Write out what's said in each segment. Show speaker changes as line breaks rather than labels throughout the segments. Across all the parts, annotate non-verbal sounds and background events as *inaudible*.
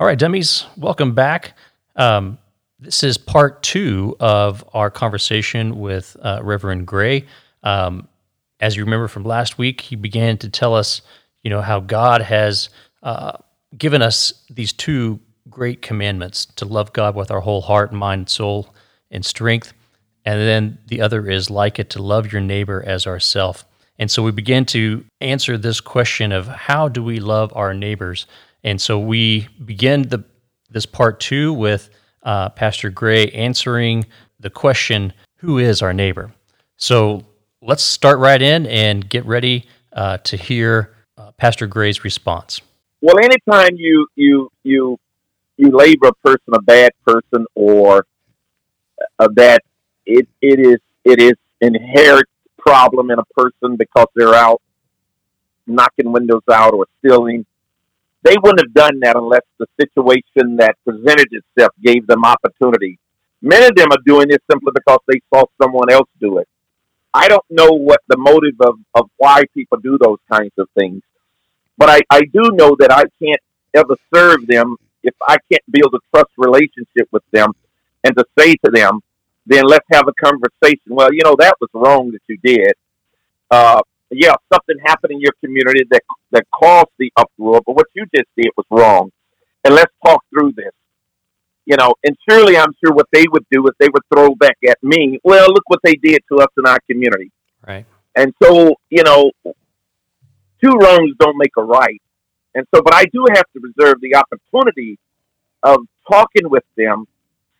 All right, dummies, welcome back. Um, this is part two of our conversation with uh, Reverend Gray. Um, as you remember from last week, he began to tell us, you know, how God has uh, given us these two great commandments to love God with our whole heart, mind, soul, and strength. And then the other is like it to love your neighbor as ourself. And so we began to answer this question of how do we love our neighbors? And so we begin the this part two with uh, Pastor Gray answering the question, "Who is our neighbor?" So let's start right in and get ready uh, to hear uh, Pastor Gray's response.
Well, anytime you you you you label a person a bad person or uh, that it it is it is inherent problem in a person because they're out knocking windows out or stealing they wouldn't have done that unless the situation that presented itself gave them opportunity. Many of them are doing this simply because they saw someone else do it. I don't know what the motive of, of why people do those kinds of things, but I, I do know that I can't ever serve them if I can't build a trust relationship with them and to say to them, then let's have a conversation. Well, you know, that was wrong that you did. Uh, yeah, something happened in your community that that caused the uproar, but what you just did was wrong. And let's talk through this. You know, and surely I'm sure what they would do is they would throw back at me, well, look what they did to us in our community.
Right.
And so, you know, two wrongs don't make a right. And so, but I do have to reserve the opportunity of talking with them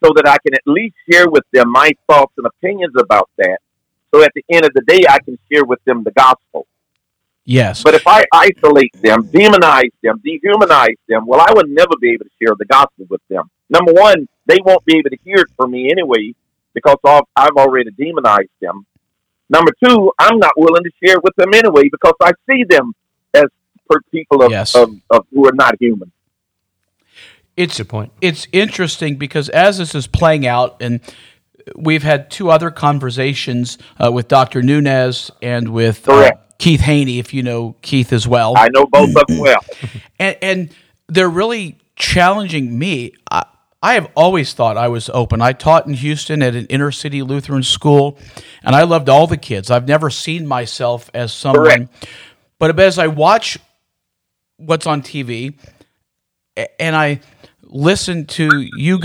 so that I can at least share with them my thoughts and opinions about that so at the end of the day, I can share with them the gospel.
Yes.
But if I isolate them, demonize them, dehumanize them, well, I would never be able to share the gospel with them. Number one, they won't be able to hear it from me anyway because I've already demonized them. Number two, I'm not willing to share it with them anyway because I see them as people of, yes. of, of who are not human.
It's a point. It's interesting because as this is playing out, and we've had two other conversations uh, with Dr. Nunez and with uh, Keith Haney, if you know Keith as well.
I know both of them well. *laughs*
and, and, they're really challenging me. I, I have always thought I was open. I taught in Houston at an inner city Lutheran school, and I loved all the kids. I've never seen myself as someone. Correct. But as I watch what's on TV, and I listen to you,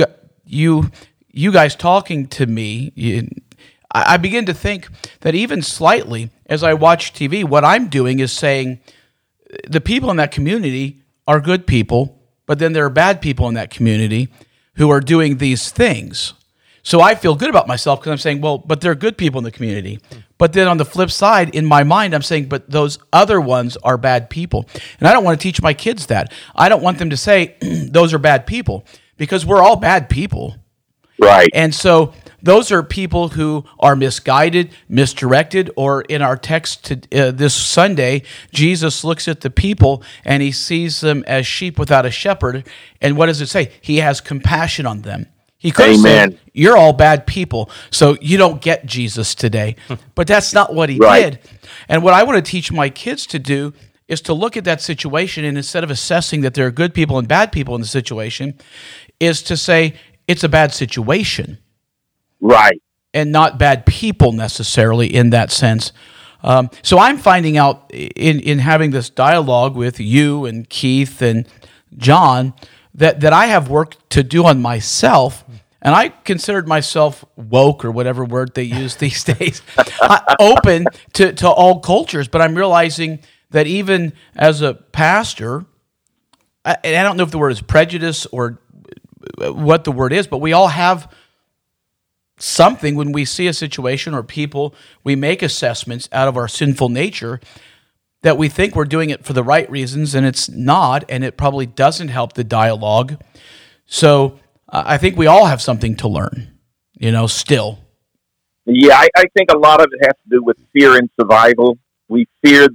you you guys talking to me, I begin to think that even slightly, as I watch TV, what I'm doing is saying the people in that community are good people, but then there are bad people in that community who are doing these things. So I feel good about myself because I'm saying, well, but there are good people in the community. But then on the flip side, in my mind, I'm saying, but those other ones are bad people. And I don't want to teach my kids that. I don't want them to say, *clears throat* those are bad people because we're all bad people.
Right.
And so those are people who are misguided, misdirected, or in our text to, uh, this Sunday, Jesus looks at the people and he sees them as sheep without a shepherd. And what does it say? He has compassion on them. He could said, You're all bad people, so you don't get Jesus today. *laughs* but that's not what he right. did. And what I want to teach my kids to do is to look at that situation and instead of assessing that there are good people and bad people in the situation, is to say, it's a bad situation.
Right.
And not bad people necessarily in that sense. Um, so I'm finding out in, in having this dialogue with you and Keith and John that, that I have work to do on myself. And I considered myself woke or whatever word they use *laughs* these days, uh, open to, to all cultures. But I'm realizing that even as a pastor, and I don't know if the word is prejudice or what the word is, but we all have something when we see a situation or people, we make assessments out of our sinful nature that we think we're doing it for the right reasons and it's not, and it probably doesn't help the dialogue. So uh, I think we all have something to learn, you know, still.
Yeah, I, I, think a lot of it has to do with fear and survival. We fear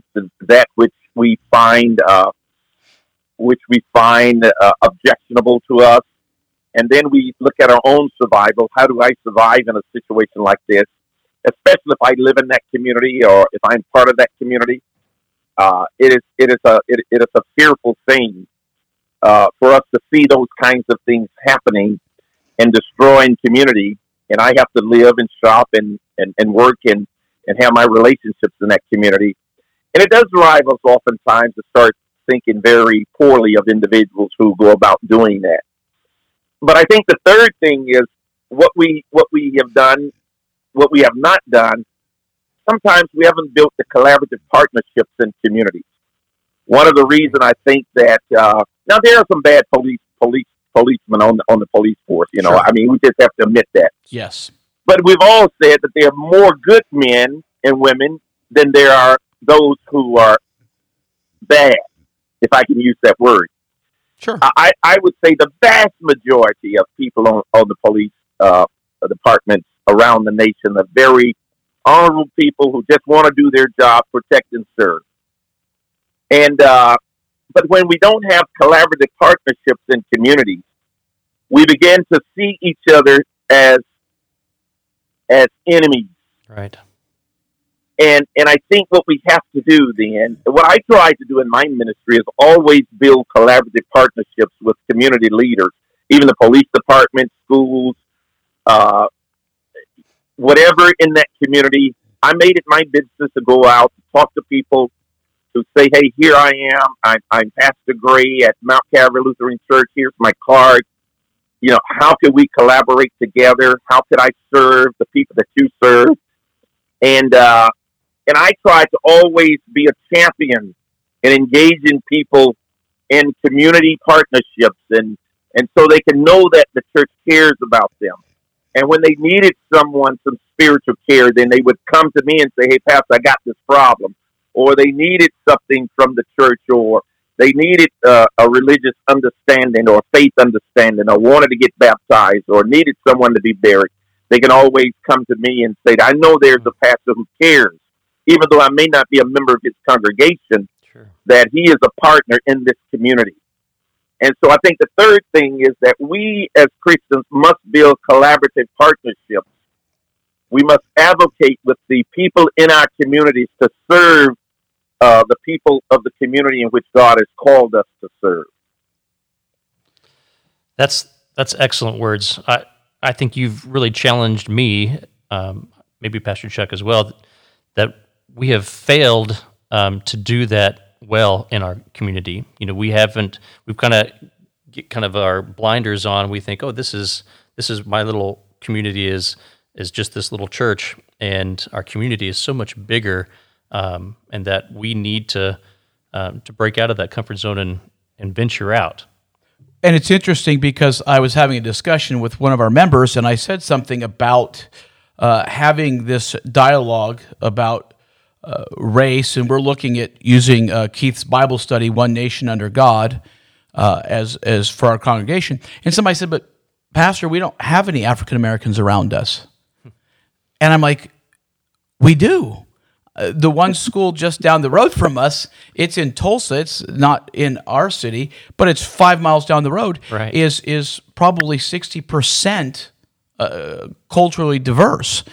that which we find, uh, which we find uh, objectionable to us, and then we look at our own survival. How do I survive in a situation like this? Especially if I live in that community or if I'm part of that community. Uh, it is it is a it, it is a fearful thing uh, for us to see those kinds of things happening and destroying community. And I have to live and shop and, and, and work and, and have my relationships in that community. And it does drive us oftentimes to start thinking very poorly of individuals who go about doing that. But I think the third thing is what we what we have done, what we have not done. Sometimes we haven't built the collaborative partnerships in communities. One of the reasons I think that uh, now there are some bad police police policemen on the on the police force. You know, sure. I mean, we just have to admit that.
Yes.
But we've all said that there are more good men and women than there are those who are bad, if I can use that word.
Sure.
I, I would say the vast majority of people on, on the police uh, departments around the nation are very honorable people who just want to do their job, protect and serve. And uh, but when we don't have collaborative partnerships in communities, we begin to see each other as as enemies.
Right.
And and I think what we have to do then, what I try to do in my ministry is always build collaborative partnerships with community leaders, even the police department, schools, uh, whatever in that community. I made it my business to go out, talk to people, to say, "Hey, here I am. I'm, I'm Pastor Gray at Mount Calvary Lutheran Church. Here's my card. You know, how can we collaborate together? How could I serve the people that you serve?" And uh, and I try to always be a champion and engaging people in community partnerships and, and so they can know that the church cares about them. And when they needed someone, some spiritual care, then they would come to me and say, Hey, Pastor, I got this problem. Or they needed something from the church or they needed uh, a religious understanding or faith understanding or wanted to get baptized or needed someone to be buried. They can always come to me and say, I know there's a pastor who cares even though I may not be a member of his congregation, sure. that he is a partner in this community. And so I think the third thing is that we as Christians must build collaborative partnerships. We must advocate with the people in our communities to serve uh, the people of the community in which God has called us to serve.
That's that's excellent words. I I think you've really challenged me, um, maybe Pastor Chuck as well, that we have failed um, to do that well in our community. You know, we haven't. We've kind of get kind of our blinders on. We think, oh, this is this is my little community is is just this little church, and our community is so much bigger, um, and that we need to um, to break out of that comfort zone and and venture out.
And it's interesting because I was having a discussion with one of our members, and I said something about uh, having this dialogue about uh, race, and we're looking at using uh, Keith's Bible study, "One Nation Under God," uh, as as for our congregation. And somebody said, "But Pastor, we don't have any African Americans around us." And I'm like, "We do." Uh, the one *laughs* school just down the road from us, it's in Tulsa. It's not in our city, but it's five miles down the road.
Right.
Is is probably sixty percent uh, culturally diverse.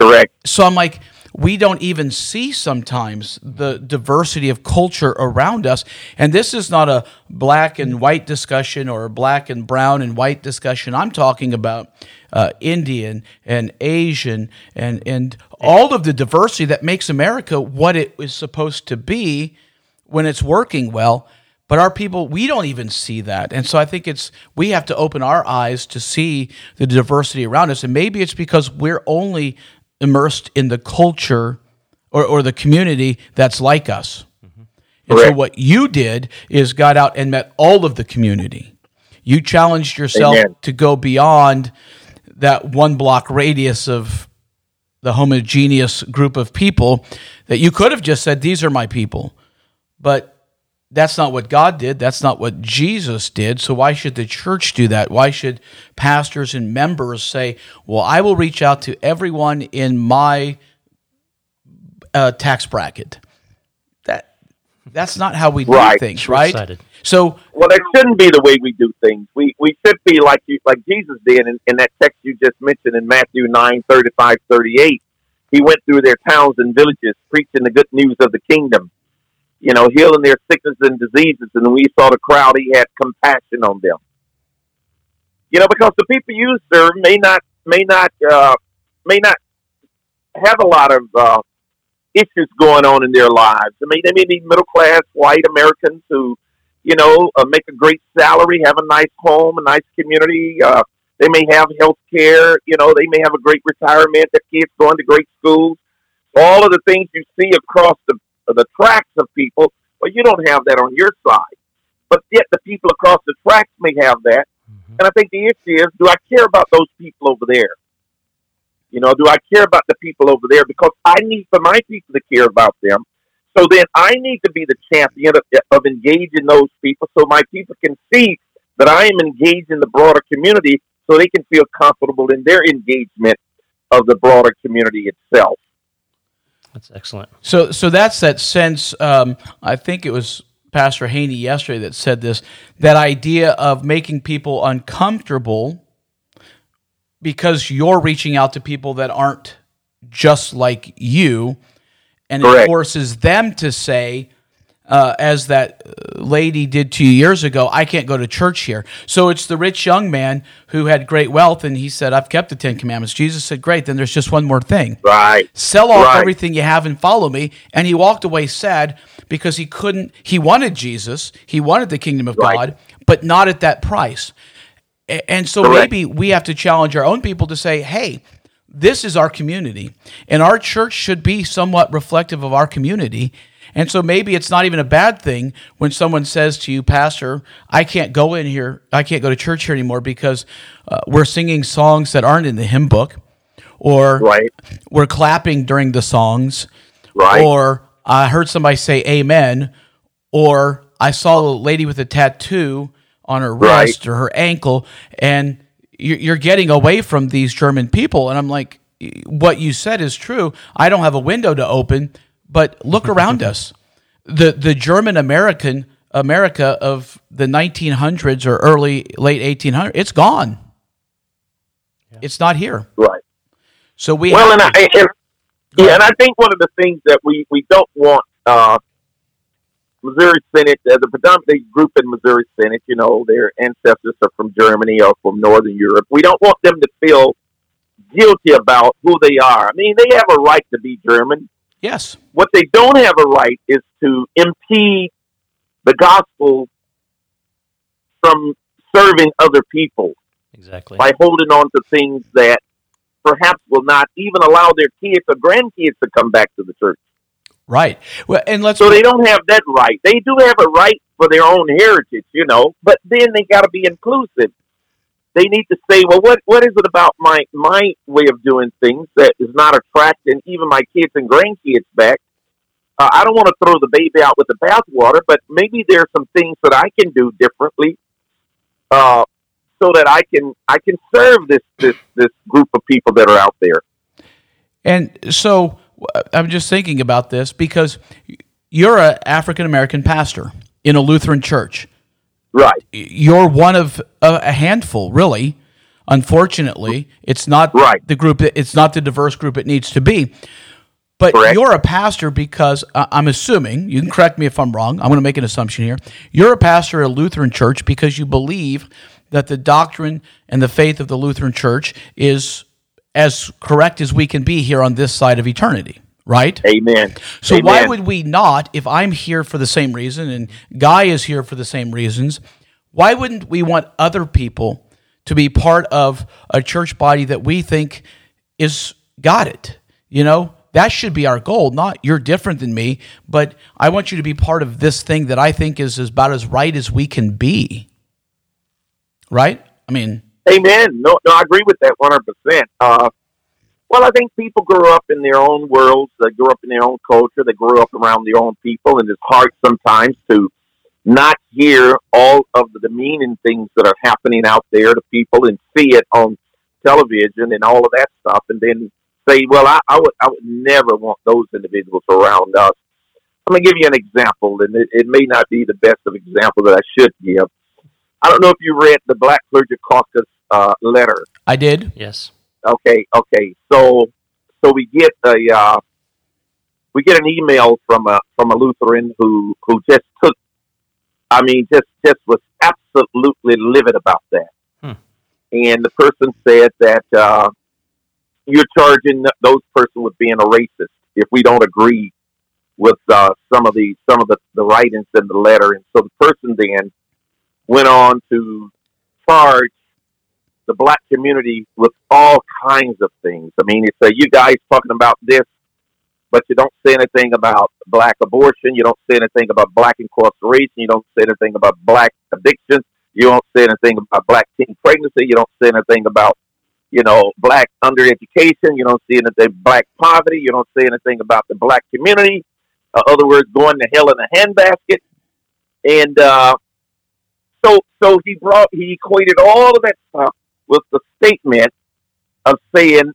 Correct.
So I'm like, we don't even see sometimes the diversity of culture around us. And this is not a black and white discussion or a black and brown and white discussion. I'm talking about uh, Indian and Asian and, and all of the diversity that makes America what it is supposed to be when it's working well. But our people, we don't even see that. And so I think it's, we have to open our eyes to see the diversity around us. And maybe it's because we're only immersed in the culture or, or the community that's like us. Mm-hmm. And so what you did is got out and met all of the community. You challenged yourself Amen. to go beyond that one block radius of the homogeneous group of people that you could have just said, These are my people. But that's not what God did. That's not what Jesus did. So why should the church do that? Why should pastors and members say, well, I will reach out to everyone in my uh, tax bracket? That That's not how we do right. things, right? So,
well, that shouldn't be the way we do things. We we should be like you, like Jesus did in, in that text you just mentioned in Matthew 9, 35, 38. He went through their towns and villages preaching the good news of the kingdom you know, healing their sickness and diseases. And when we saw the crowd, he had compassion on them. You know, because the people you serve may not may not uh, may not have a lot of uh, issues going on in their lives. I mean, they may be middle class white Americans who, you know, uh, make a great salary, have a nice home, a nice community. Uh, they may have health care. You know, they may have a great retirement. Their kids going to great schools. All of the things you see across the the tracks of people. Well, you don't have that on your side, but yet the people across the tracks may have that. Mm-hmm. And I think the issue is, do I care about those people over there? You know, do I care about the people over there? Because I need for my people to care about them. So then I need to be the champion of, of engaging those people so my people can see that I am engaged in the broader community so they can feel comfortable in their engagement of the broader community itself.
That's excellent.
So, so that's that sense. Um, I think it was Pastor Haney yesterday that said this. That idea of making people uncomfortable because you're reaching out to people that aren't just like you, and Correct. it forces them to say, uh, as that lady did two years ago, I can't go to church here. So it's the rich young man who had great wealth, and he said, I've kept the Ten Commandments. Jesus said, Great, then there's just one more thing.
Right.
Sell off
right.
everything you have and follow me. And he walked away sad because he couldn't, he wanted Jesus, he wanted the kingdom of right. God, but not at that price. And so Correct. maybe we have to challenge our own people to say, hey, this is our community, and our church should be somewhat reflective of our community. And so maybe it's not even a bad thing when someone says to you, Pastor, I can't go in here, I can't go to church here anymore because uh, we're singing songs that aren't in the hymn book, or
right.
we're clapping during the songs,
right.
or I heard somebody say amen, or I saw a lady with a tattoo on her wrist right. or her ankle, and you're getting away from these German people. And I'm like, what you said is true. I don't have a window to open, but look around *laughs* us. The the German American America of the 1900s or early late 1800s, it's gone. Yeah. It's not here.
Right.
So we
well, and, I, and yeah, and I think one of the things that we we don't want uh, Missouri Synod, uh, the predominant group in Missouri Synod, you know, their ancestors are from Germany or from Northern Europe. We don't want them to feel guilty about who they are. I mean, they have a right to be German.
Yes.
What they don't have a right is to impede the gospel from serving other people.
Exactly.
By holding on to things that perhaps will not even allow their kids or grandkids to come back to the church.
Right. Well, and let's.
So they don't have that right. They do have a right for their own heritage, you know, but then they got to be inclusive. They need to say, well, what what is it about my my way of doing things that is not attracting even my kids and grandkids back? Uh, I don't want to throw the baby out with the bathwater, but maybe there are some things that I can do differently, uh, so that I can I can serve this this this group of people that are out there.
And so I'm just thinking about this because you're an African American pastor in a Lutheran church.
Right.
You're one of a handful, really. Unfortunately, it's not
right.
the group. It's not the diverse group it needs to be. But Correct. you're a pastor because uh, I'm assuming you can correct me if I'm wrong. I'm going to make an assumption here. You're a pastor at a Lutheran church because you believe that the doctrine and the faith of the Lutheran church is as correct as we can be here on this side of eternity, right?
Amen.
So
Amen.
why would we not, if I'm here for the same reason and Guy is here for the same reasons, why wouldn't we want other people to be part of a church body that we think is got it? You know, that should be our goal. Not you're different than me, but I want you to be part of this thing that I think is about as right as we can be. Right? I mean,
Amen. No, no, I agree with that one hundred percent. Uh, well, I think people grow up in their own worlds. They grow up in their own culture. They grow up around their own people, and it's hard sometimes to not hear all of the demeaning things that are happening out there to people and see it on television and all of that stuff, and then say, "Well, I, I would, I would never want those individuals around us." I'm going to give you an example, and it, it may not be the best of example that I should give. I don't know if you read the Black Clergy Caucus uh, letter.
I did.
Yes.
Okay. Okay. So so we get a uh, we get an email from a from a Lutheran who who just took, I mean, just just was absolutely livid about that. Hmm. And the person said that uh, you're charging those person with being a racist if we don't agree with uh, some of the some of the, the writings in the letter. And so the person then went on to charge the black community with all kinds of things. I mean, it's a you guys talking about this, but you don't say anything about black abortion. You don't say anything about black incarceration. You don't say anything about black addiction. You don't say anything about black teen pregnancy. You don't say anything about you know, black undereducation. You don't see anything black poverty. You don't say anything about the black community. Uh, other words, going to hell in a handbasket. And uh, so, so he brought he equated all of that stuff with the statement of saying,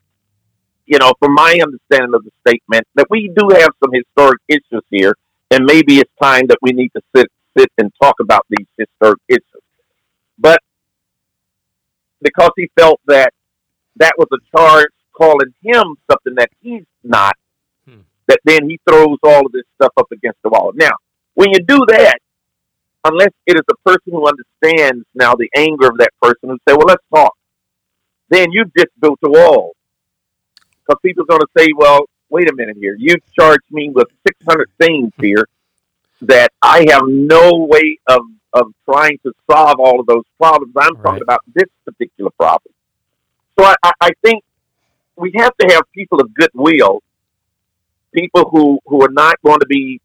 you know, from my understanding of the statement, that we do have some historic issues here, and maybe it's time that we need to sit sit and talk about these historic issues. But because he felt that that was a charge calling him something that he's not, hmm. that then he throws all of this stuff up against the wall. Now, when you do that, unless it is a person who understands now the anger of that person and say, well, let's talk, then you've just built a wall. Because people are going to say, well, wait a minute here. You've charged me with 600 things here that I have no way of, of trying to solve all of those problems. I'm right. talking about this particular problem. So I, I think we have to have people of goodwill, people who, who are not going to be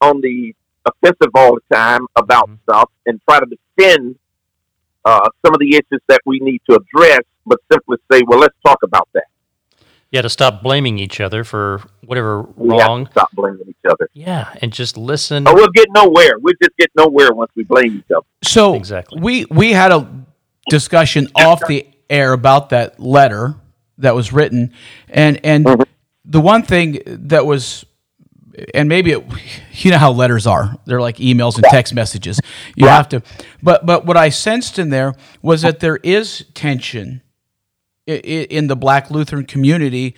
on the offensive all the time about mm-hmm. stuff and try to defend uh, some of the issues that we need to address, but simply say, well, let's talk about that.
Yeah, to stop blaming each other for whatever we wrong.
stop blaming each other.
Yeah, and just listen.
Or we'll get nowhere. We'll just get nowhere once we blame each other.
So exactly, we we had a discussion off the air about that letter that was written, and and mm-hmm. the one thing that was, and maybe it, you know how letters are. They're like emails and text messages. You yeah. have to, but but what I sensed in there was that there is tension in the Black Lutheran community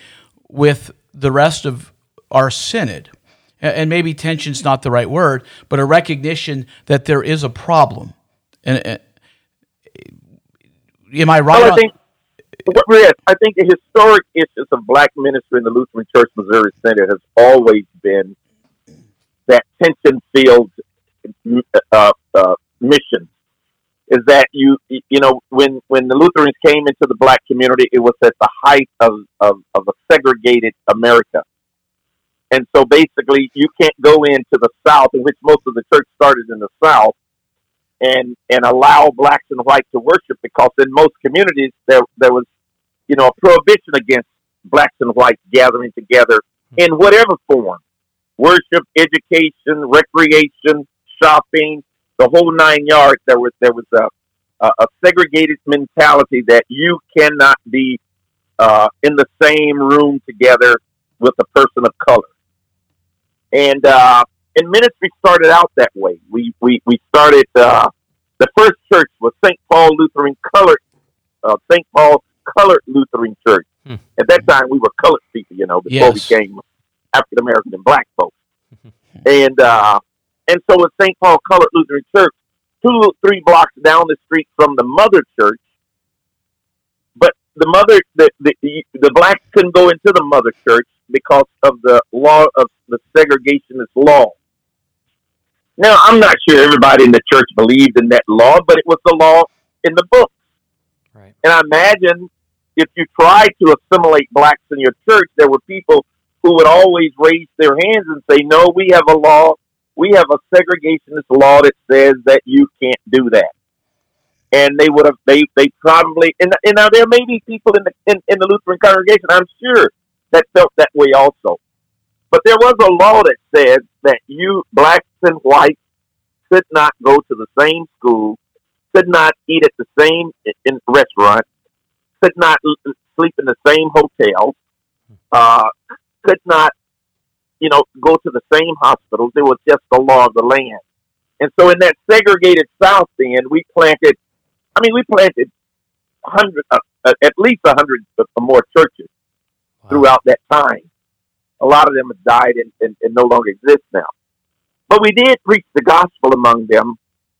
with the rest of our synod. And maybe tension's not the right word, but a recognition that there is a problem. And uh, am I right?
Well, I think I think the historic issues of black ministry in the Lutheran Church Missouri Synod has always been that tension-filled uh, uh, mission. Is that you? You know, when when the Lutherans came into the black community, it was at the height of of, of a segregated America. And so basically, you can't go into the South, in which most of the church started in the South, and and allow blacks and whites to worship because in most communities there there was you know a prohibition against blacks and whites gathering together in whatever form. Worship education recreation shopping the whole nine yards. There was there was a a, segregated mentality that you cannot be uh, in the same room together with a person of color. And uh, and ministry started out that way. We we we started. Uh, the first church was St. Paul Lutheran Colored uh, St. Paul Colored Lutheran Church. Hmm. At that time, we were colored people, you know, before yes. we became African American and black folks. and uh, and so at St. Paul Colored Lutheran Church, two three blocks down the street from the mother church. But the mother, the, the the blacks couldn't go into the mother church because of the law of the segregationist law. Now, I'm not sure everybody in the church believed in that law, but it was the law in the book. Right. And I imagine if you tried to assimilate blacks in your church, there were people who would always raise their hands and say, "No, we have a law. We have a segregationist law that says that you can't do that." And they would have they they probably and, and now there may be people in the in, in the Lutheran congregation, I'm sure, that felt that way also. But there was a law that said that you blacks and whites could not go to the same school, could not eat at the same in restaurant, could not sleep in the same hotel, uh, could not, you know, go to the same hospitals. It was just the law of the land. And so in that segregated South End, we planted, I mean, we planted hundred, uh, uh, at least a hundred or more churches wow. throughout that time. A lot of them have died and, and, and no longer exist now. But we did preach the gospel among them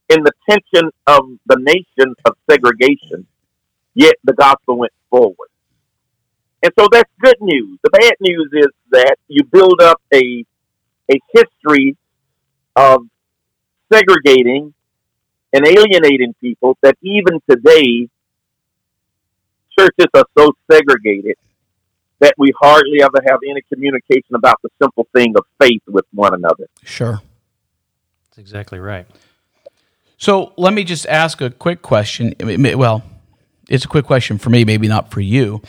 in the tension of the nation of segregation, yet the gospel went forward. And so that's good news. The bad news is that you build up a a history of segregating and alienating people that even today churches are so segregated that we hardly ever have any communication about the simple thing of faith with one another.
Sure.
That's exactly right.
So let me just ask a quick question. Well, it's a quick question for me, maybe not for you.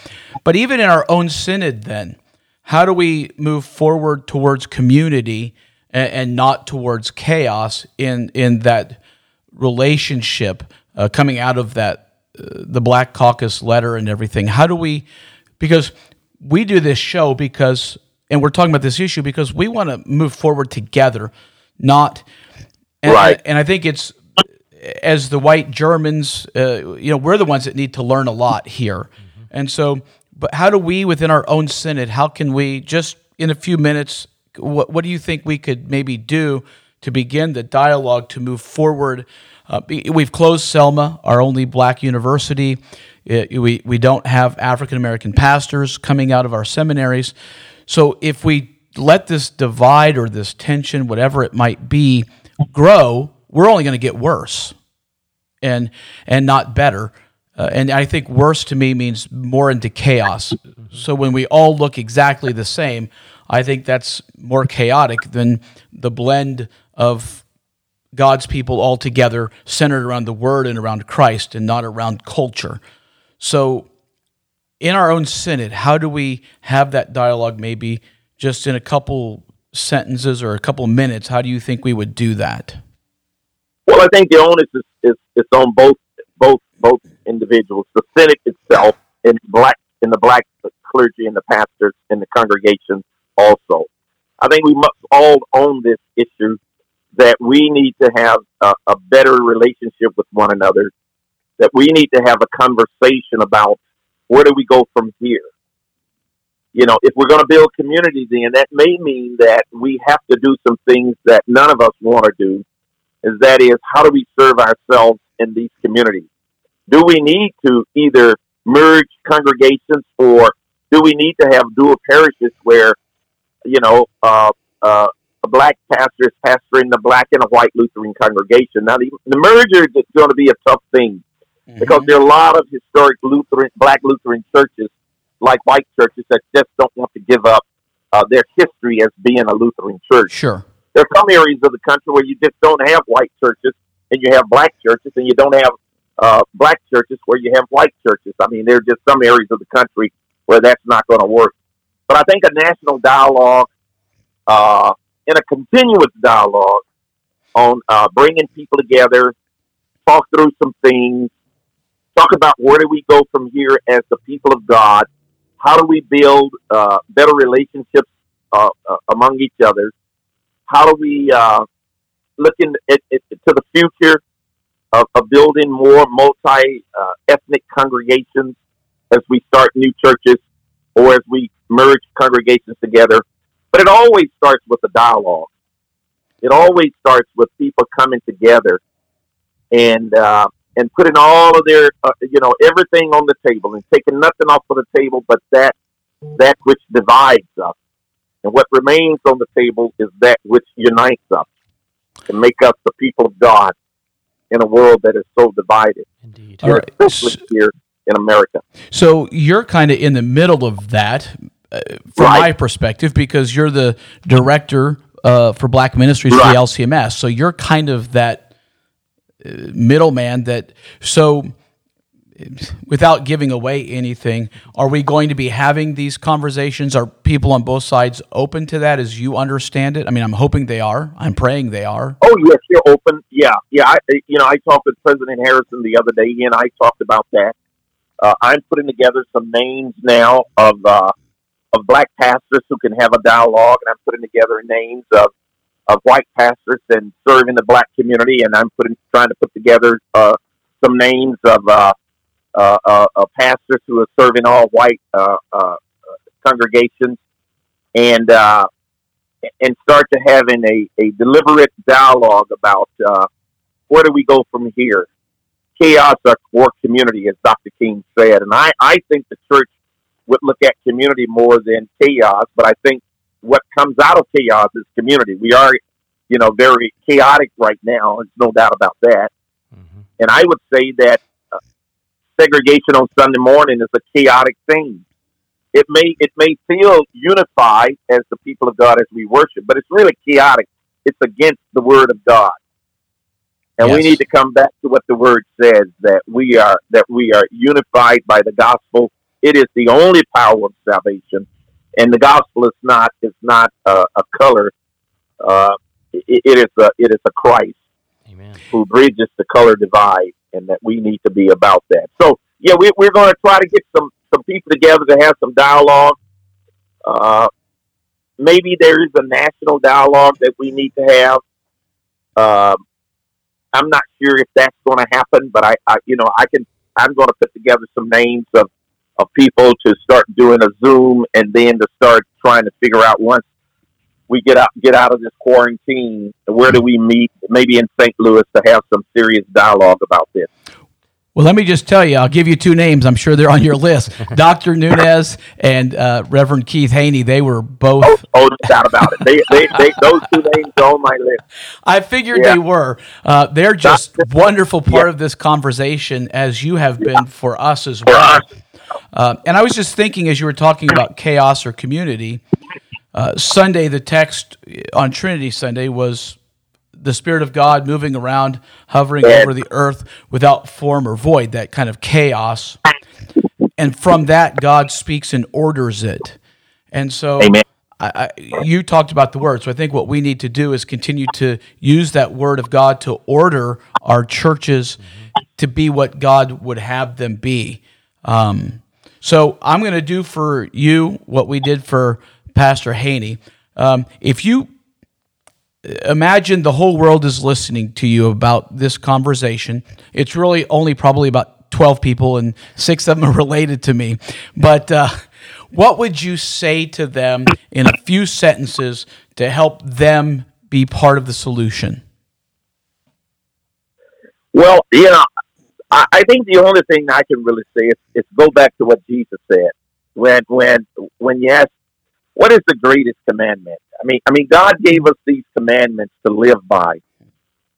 But even in our own synod, then, how do we move forward towards community and, and not towards chaos in, in that relationship uh, coming out of that, uh, the Black Caucus letter and everything? How do we, because we do this show because, and we're talking about this issue because we want to move forward together, not, and,
Right.
and I think it's as the white Germans, uh, you know, we're the ones that need to learn a lot here. And so, but how do we, within our own synod, how can we just in a few minutes, what, what do you think we could maybe do to begin the dialogue to move forward? Uh, we've closed Selma, our only black university. Uh, we, we don't have African American pastors coming out of our seminaries. So if we let this divide or this tension, whatever it might be, grow, we're only going to get worse and and not better. Uh, and I think worse to me means more into chaos. So when we all look exactly the same, I think that's more chaotic than the blend of God's people all together, centered around the Word and around Christ, and not around culture. So, in our own synod, how do we have that dialogue? Maybe just in a couple sentences or a couple minutes. How do you think we would do that?
Well, I think the onus is, is, on both both both individuals, the synod itself, and black and the black clergy and the pastors and the congregation also. I think we must all own this issue that we need to have a, a better relationship with one another. That we need to have a conversation about where do we go from here. You know, if we're going to build community, then that may mean that we have to do some things that none of us want to do is that is how do we serve ourselves in these communities? Do we need to either merge congregations or do we need to have dual parishes where, you know, uh, uh, a black pastor is pastoring the black and a white Lutheran congregation? Now, the, the merger is going to be a tough thing because there are a lot of historic Lutheran, black Lutheran churches, like white churches, that just don't want to give up uh, their history as being a Lutheran church
Sure.
there are some areas of the country where you just don't have white churches and you have black churches and you don't have uh, black churches where you have white churches. I mean, there are just some areas of the country where that's not going to work. But I think a national dialogue uh, and a continuous dialogue on uh, bringing people together, talk through some things, talk about where do we go from here as the people of God, how do we build uh, better relationships uh, uh, among each other, how do we uh, look in, to the future of, of building more multi uh, ethnic congregations as we start new churches or as we merge congregations together. But it always starts with a dialogue. It always starts with people coming together and uh, and putting all of their uh, you know everything on the table and taking nothing off of the table but that that which divides us. And what remains on the table is that which unites us and make us the people of God in a world that is so divided,
Indeed.
All right.
especially here in America.
So you're kind of in the middle of that, uh, from
Right.
my perspective, because you're the director uh, for Black Ministries for the LCMS. So you're kind of that middleman. That so, without giving away anything, are we going to be having these conversations? Are people on both sides open to that, as you understand it? I mean, I'm hoping they are. I'm praying they are.
Oh yes, you're open. Yeah, yeah. I, you know, I talked with President Harrison the other day, and I talked about that. Uh, I'm putting together some names now of uh, of black pastors who can have a dialogue, and I'm putting together names of of white pastors and serving the black community, and I'm putting trying to put together uh, some names of uh, uh, uh, uh, pastors who are serving all white uh, uh, congregations. and uh, and start to having a, a deliberate dialogue about uh, where do we go from here. Chaos or community, as Dr. King said, and I, I think the church would look at community more than chaos, but I think what comes out of chaos is community. We are, you know, very chaotic right now. There's no doubt about that. Mm-hmm. And I would say that uh, segregation on Sunday morning is a chaotic thing it may it may feel unified as the people of God as we worship, but it's really chaotic. It's against the word of God. And yes. we need to come back to what the word says that we are that we are unified by the gospel. It is the only power of salvation, and the gospel is not is not a, a color. Uh, it, it is a it is a Christ Amen. who bridges the color divide, and that we need to be about that. So yeah, we, we're going to try to get some some people together to have some dialogue. Uh, maybe there is a national dialogue that we need to have. Uh, I'm not sure if that's going to happen, but I, I, you know, I can. I'm going to put together some names of of people to start doing a Zoom, and then to start trying to figure out once we get out get out of this quarantine, where do we meet? Maybe in St. Louis to have some serious dialogue about this.
Well, let me just tell you, I'll give you two names. I'm sure they're on your list. *laughs* Dr. Nunez and uh, Reverend Keith Haney. They were both.
Oh, oh no doubt about it. They, they, they, those two names are on my list.
I figured yeah. they were. Uh, they're just Dr. wonderful part yeah. of this conversation, as you have been yeah. for us as well. Uh, and I was just thinking, as you were talking about chaos or community, uh, Sunday, the text on Trinity Sunday was the Spirit of God moving around, hovering over the earth without form or void, that kind of chaos. And from that, God speaks and orders it. And so I, I, you talked about the word. So I think what we need to do is continue to use that word of God to order our churches to be what God would have them be. Um, so I'm going to do for you what we did for Pastor Haney. Um, if you imagine the whole world is listening to you about this conversation. It's really only probably about 12 people, and six of them are related to me. But uh, what would you say to them in a few sentences to help them be part of the solution?
Well, you know, I, I think the only thing I can really say is, is go back to what Jesus said when when when you ask, what is the greatest commandment? I mean, I mean, God gave us these commandments to live by,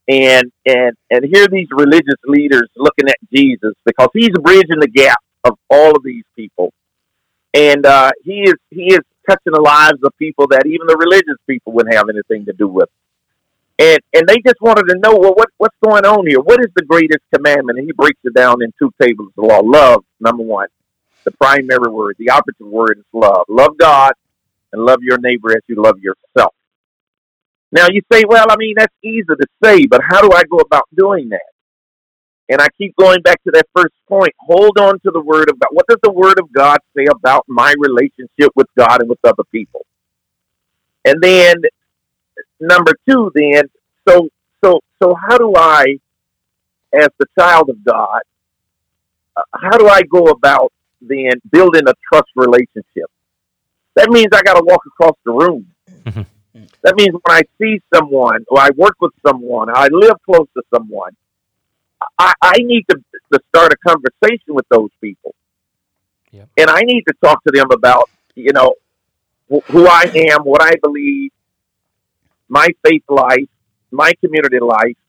and and and here these religious leaders looking at Jesus because he's bridging the gap of all of these people, and uh, he is he is touching the lives of people that even the religious people wouldn't have anything to do with. And and they just wanted to know, well, what what's going on here? What is the greatest commandment? And he breaks it down in two tables of law. Love, number one, the primary word. The operative word is love. Love God and love your neighbor as you love yourself. Now you say, well, I mean, that's easy to say, but how do I go about doing that? And I keep going back to that first point. Hold on to the Word of God. What does the Word of God say about my relationship with God and with other people? And then number two, then, so so so how do I, as the child of God, uh, how do I go about then building a trust relationship? that means I got to walk across the room. Mm-hmm. That means when I see someone or I work with someone, or I live close to someone, I, I need to, to start a conversation with those people. Yep. And I need to talk to them about, you know, wh- who I am, what I believe, my faith life, my community life,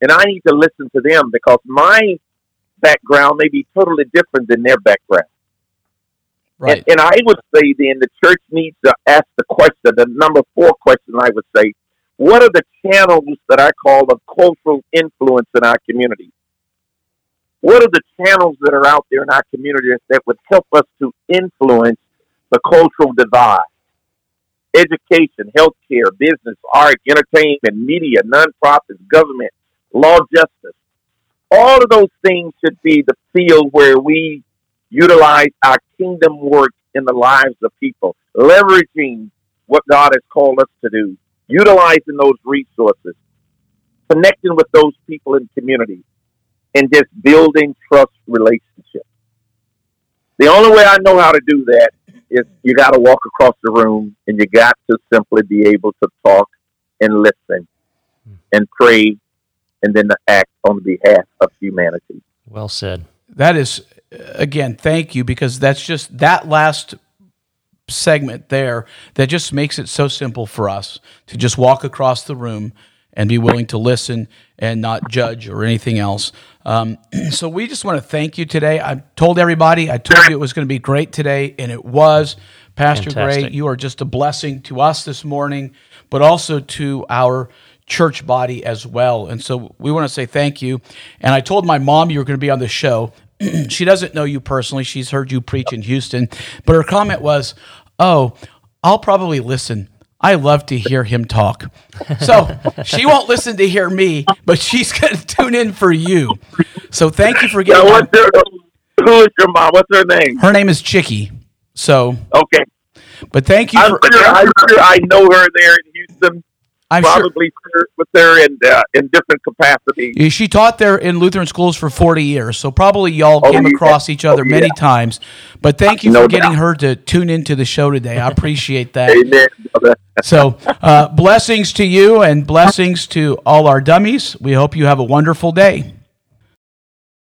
and I need to listen to them because my background may be totally different than their background. Right. And, and I would say then the church needs to ask the question, the number four question I would say, what are the channels that I call of cultural influence in our community? What are the channels that are out there in our community that would help us to influence the cultural divide? Education, healthcare, business, art, entertainment, media, nonprofits, government, law, justice. All of those things should be the field where we utilize our kingdom work in the lives of people, leveraging what God has called us to do, utilizing those resources, connecting with those people in community, and just building trust relationships. The only way I know how to do that it's you got to walk across the room, and you got to simply be able to talk and listen, hmm. and pray, and then to act on behalf of humanity.
Well said.
That is, again, thank you because that's just that last segment there that just makes it so simple for us to just walk across the room and be willing to listen and not judge or anything else. Um, *clears throat* so we just want to thank you today. I told everybody, I told you it was going to be great today, and it was. Pastor
Fantastic.
Gray, you are just a blessing to us this morning, but also to our church body as well. And so we want to say thank you. And I told my mom you were going to be on the show. *clears throat* she doesn't know you personally. She's heard you preach in Houston, but her comment was, "Oh, I'll probably listen. I love to hear him talk." So she won't listen to hear me, but she's going to tune in for you. So thank you for
Now,
getting.
what's your, who is your mom? What's her name?
Her name is Chicky. So,
Okay,
but thank you
I'm
for.
sure, I'm sure I know her there in Houston.
I'm sure.
Probably with her in uh, in different capacities.
She taught there in Lutheran schools for 40 years, so probably y'all
Oh,
came
yeah.
across each other
Oh,
many
yeah.
times. But thank you
No
for getting her to tune into the show today. I *laughs* appreciate that.
Amen. *laughs*
So, uh, blessings to you and blessings to all our dummies. We hope you have a wonderful day.